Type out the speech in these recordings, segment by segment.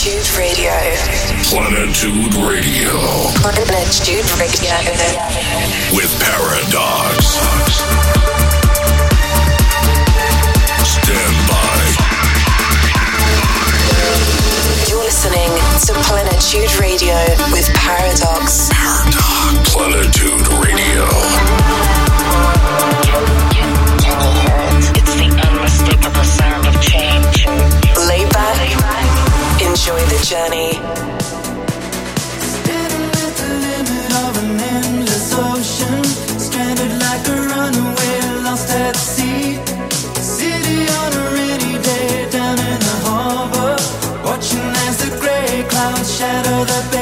Planet Radio. Plenitude Radio. Plenitude Radio. With Paradox. Stand by. You're listening to Plenitude Radio with Paradox. Paradox. Plenitude Radio. It's the unmistakable sound of Laid back, enjoy the journey. Standing at the limit of an endless ocean, stranded like a runaway, lost at sea. City on a rainy day, down in the harbor, watching as the gray clouds shadow the bay.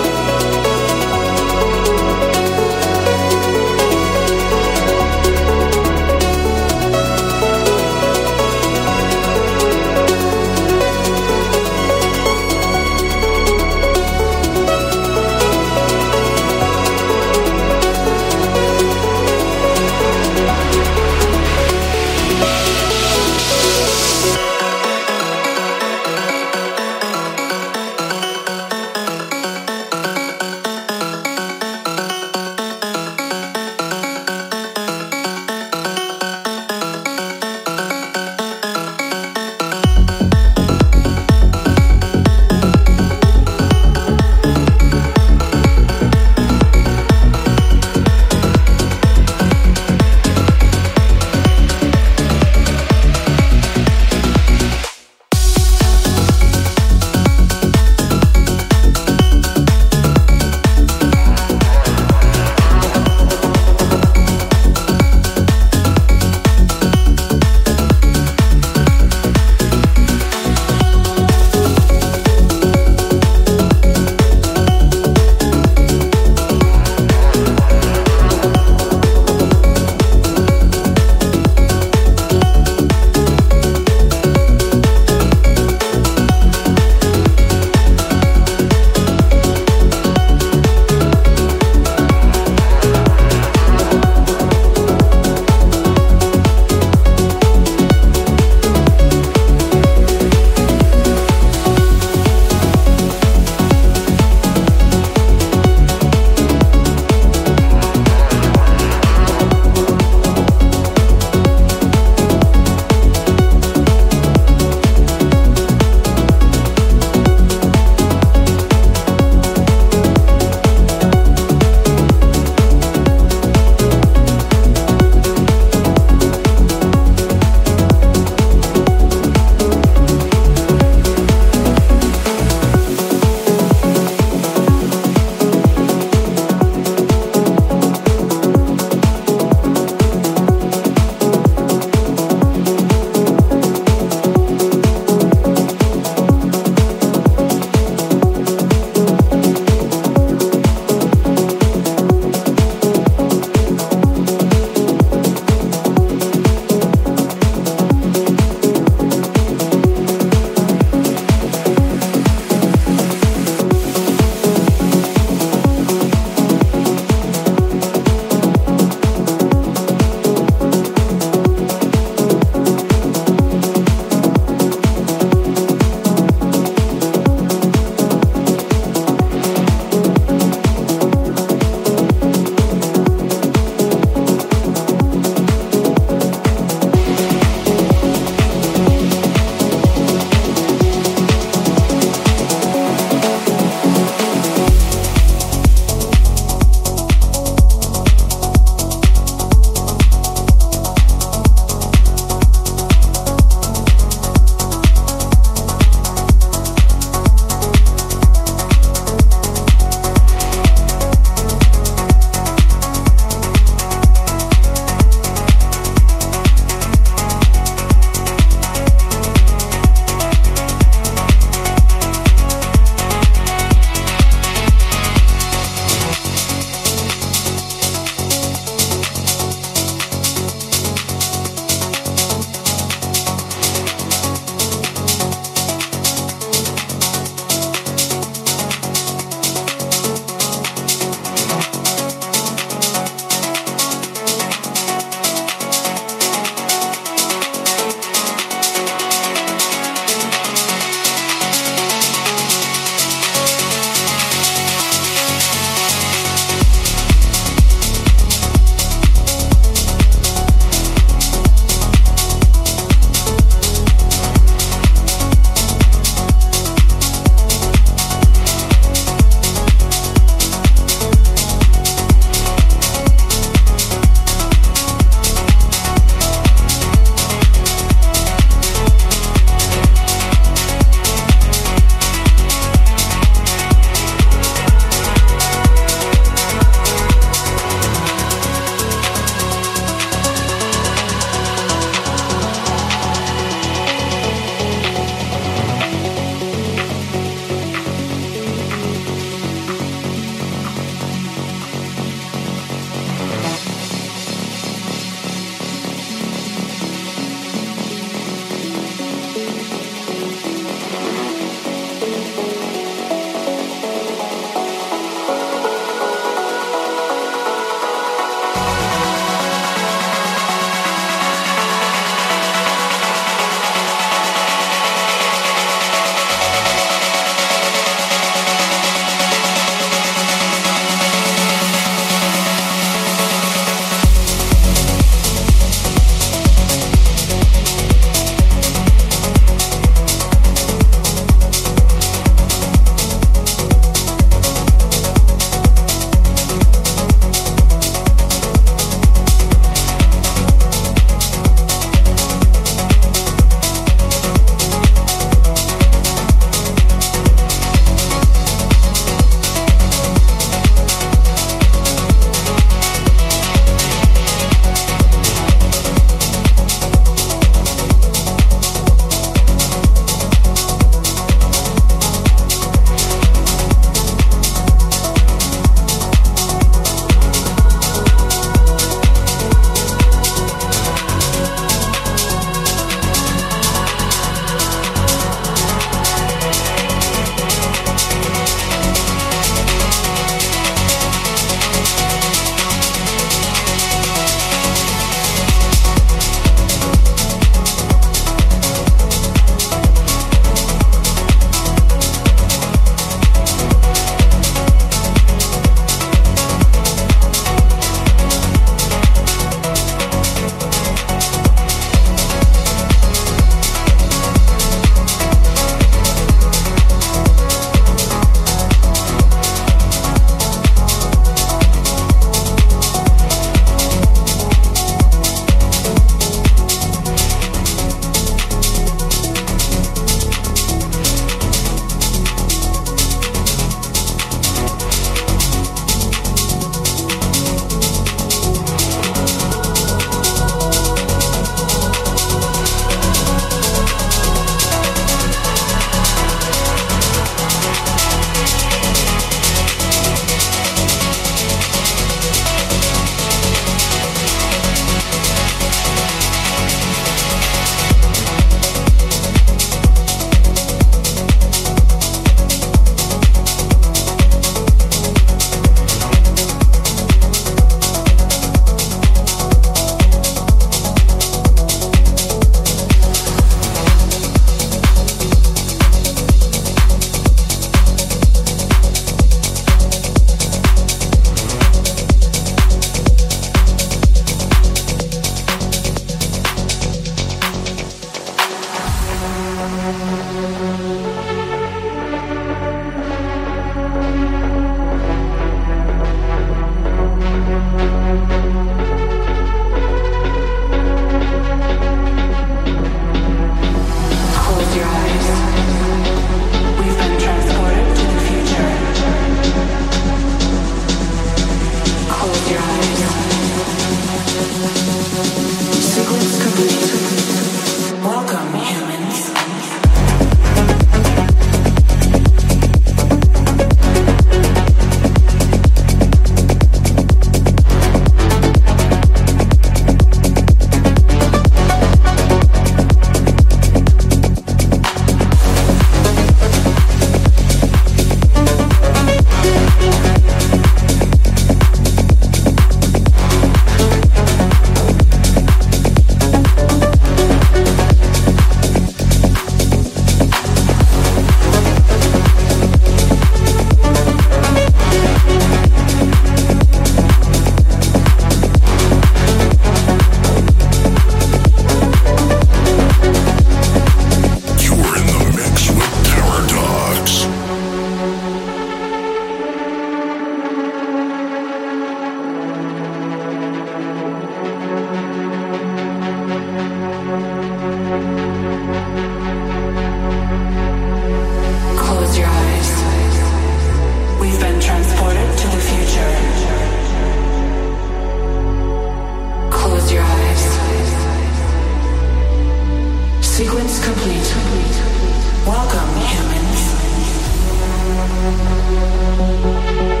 Música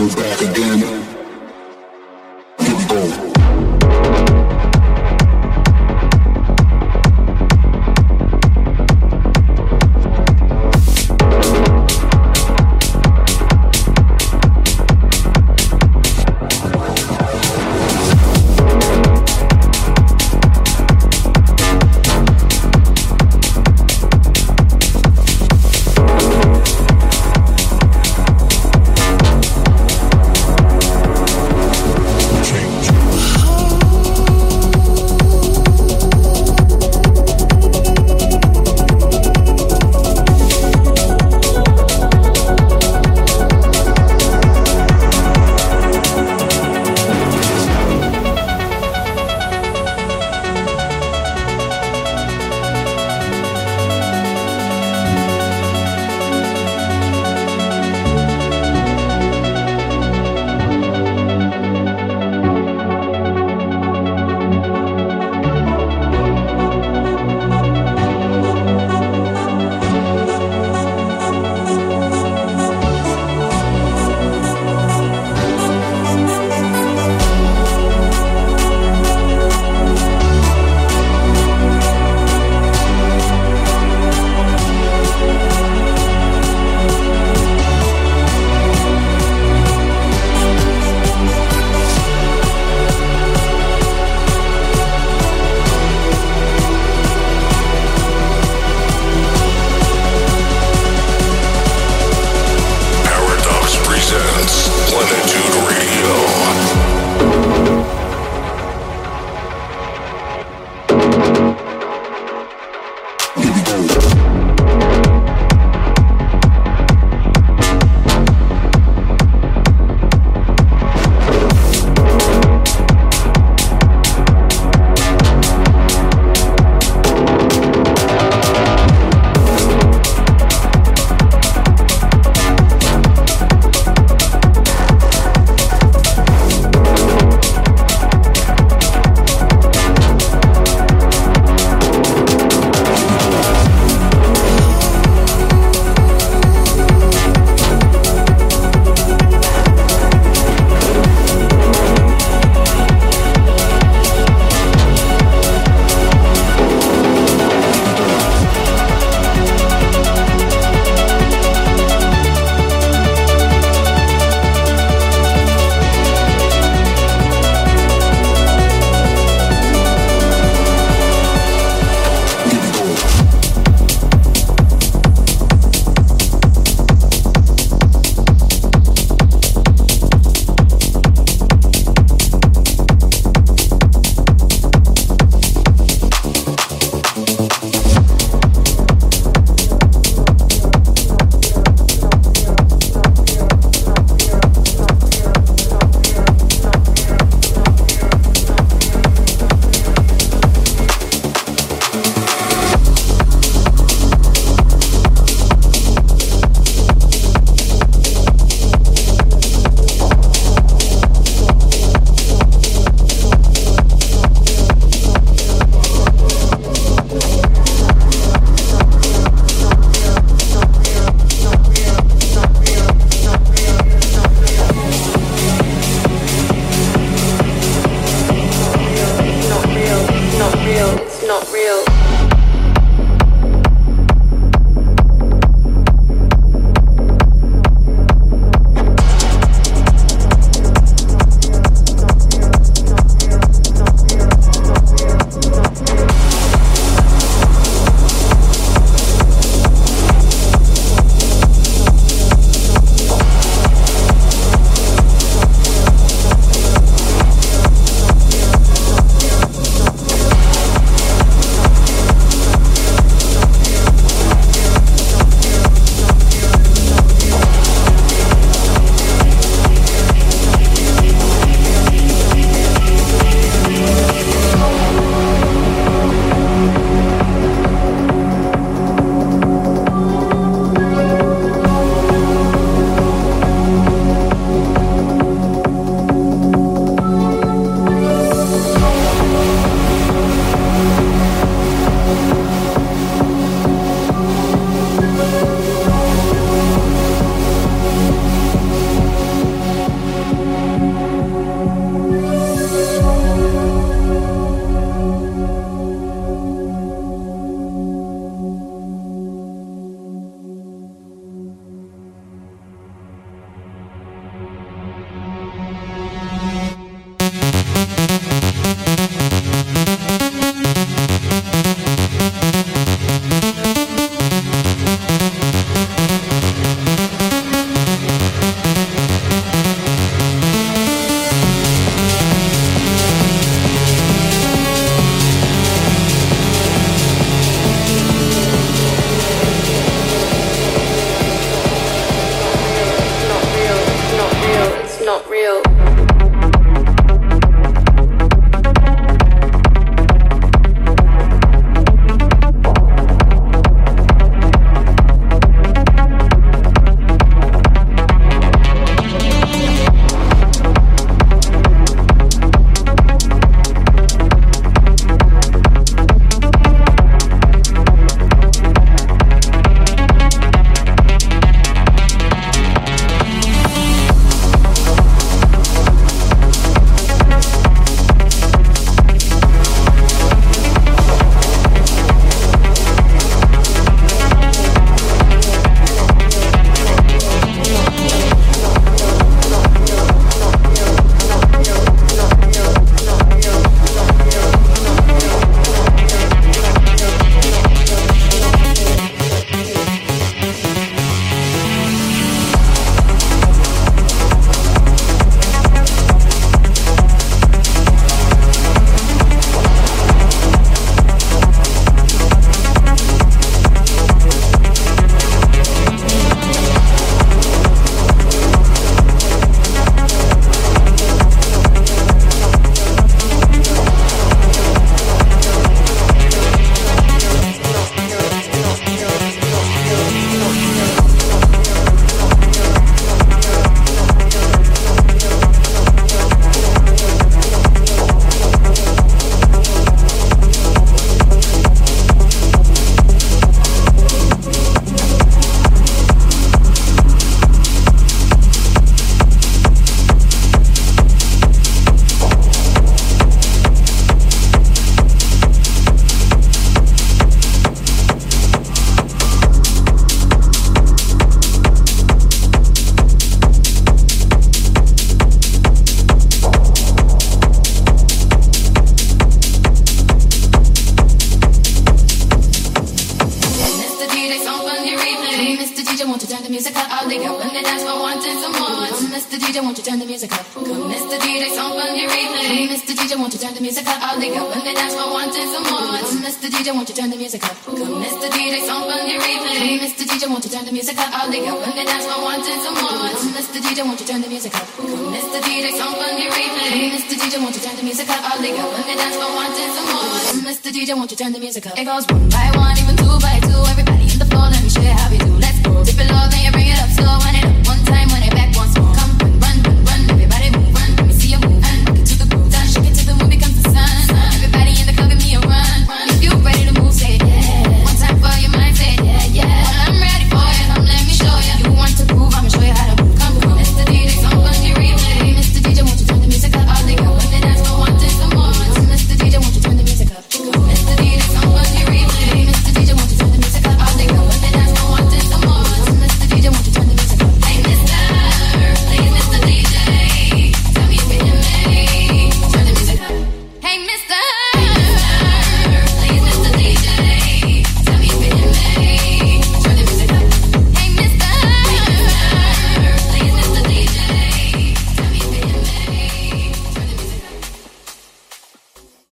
go back again.